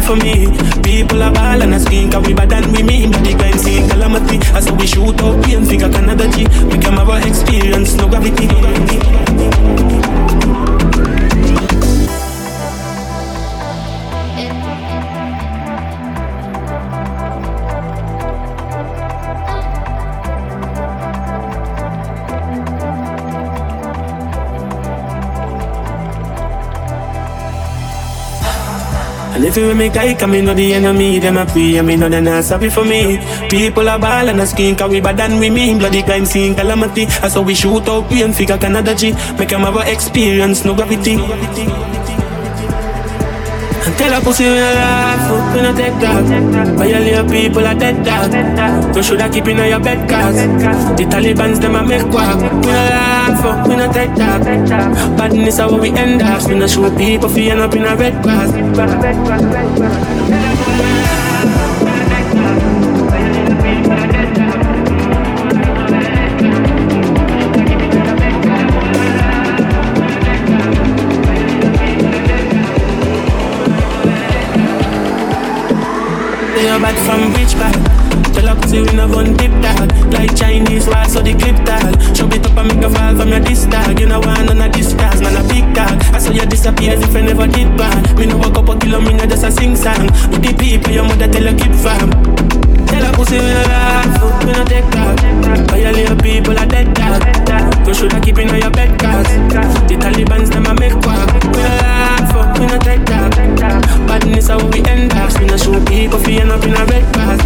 for me. People are ball and a skin Cause we bad and we mean But the crime scene calamity. I saw we shoot up pain figure Canada G We come have our experience no gravity. And if you make I come, in know the enemy, them a free, I mean, no, they're not sorry for me. People are ball and a skin, cause we bad than we mean. Bloody crime scene, calamity. I saw we shoot out, pain, figure Canada G. Make them have a experience, no gravity. And tell a pussy we no laugh, up, we no take that Violate people are dead dog You shoulda keep in your bed cause The Taliban's them a make quack We no laugh, up, we no take that. Badness how we end up. We no show people feeling up in a red grass are bad from rich back. Tell her pussy we no gun dip dog Like Chinese wall so the clip tag from your disc tag. You know one none of this stars, man a big dog I saw you disappear as if I never did bad. Me no walk up a kilo, me no just a sing song. With the people your mother tell you keep fam. Tell her pussy we no laugh, we no take that Violate people are dead dog? You shoulda keep in your bed cause The Taliban's them a make quack. We no laugh, we no take that Badness how we end up? We no show people feeling up in a red grass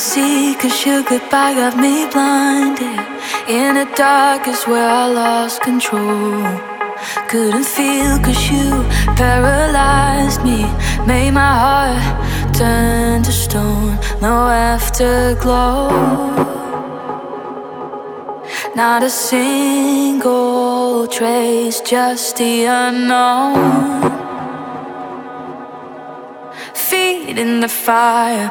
see cause your goodbye got me blinded. In the dark is where I lost control. Couldn't feel cause you paralyzed me. Made my heart turn to stone. No afterglow. Not a single trace, just the unknown. Feet in the fire,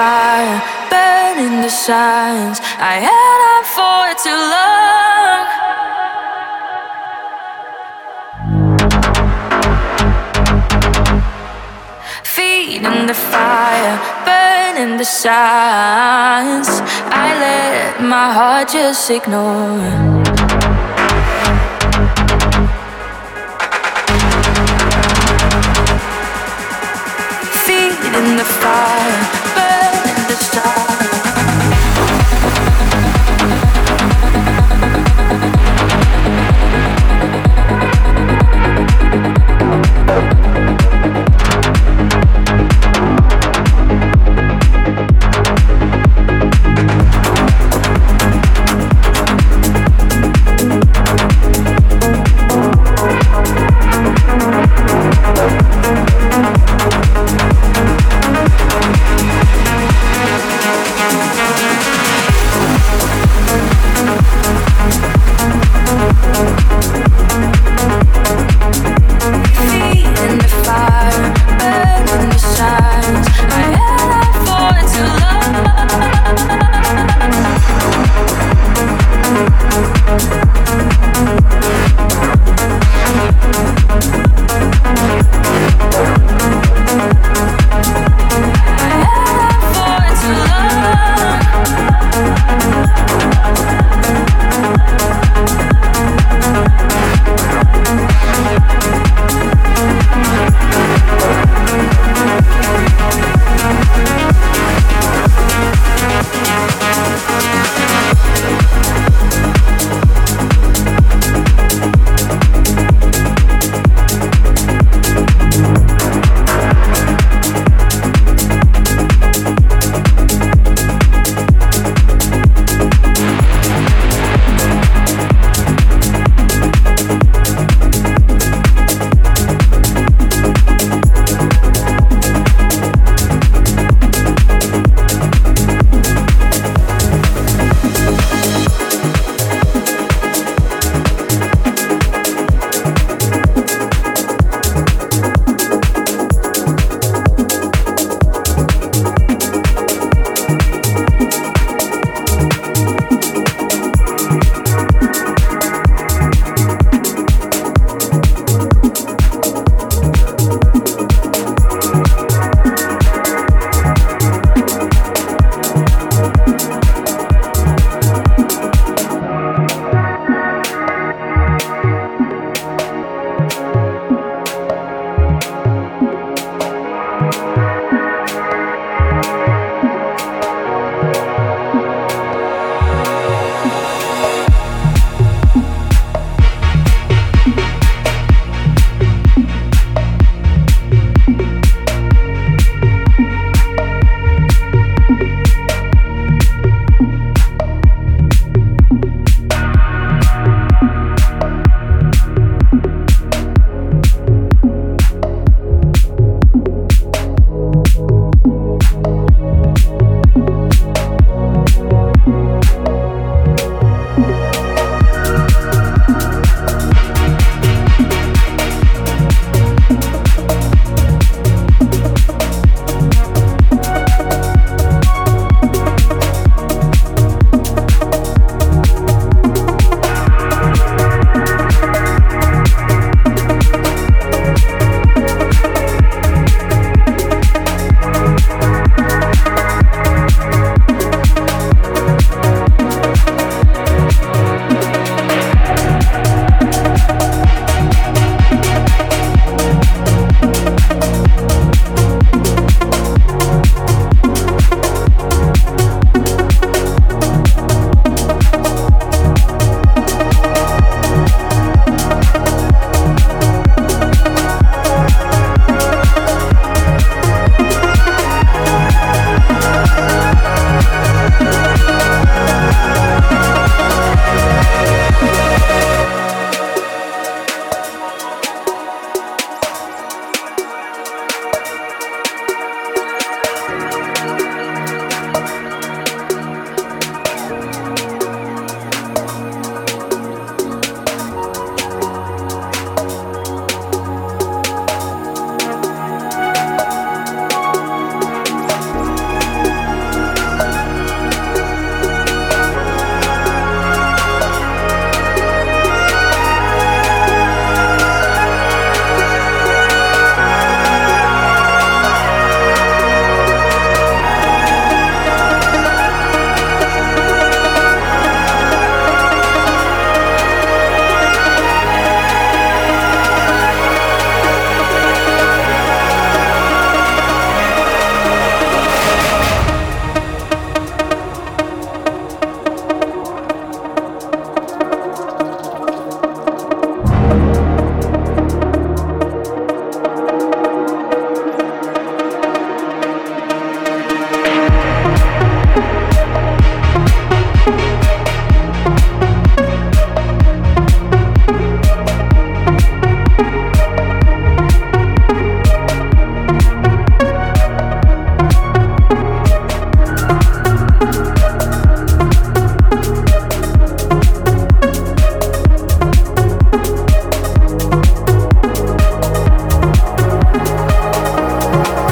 fire, burning the signs. I had up for too long. Feeding the fire, burning the signs. I let my heart just ignore. Feeding the fire Bye.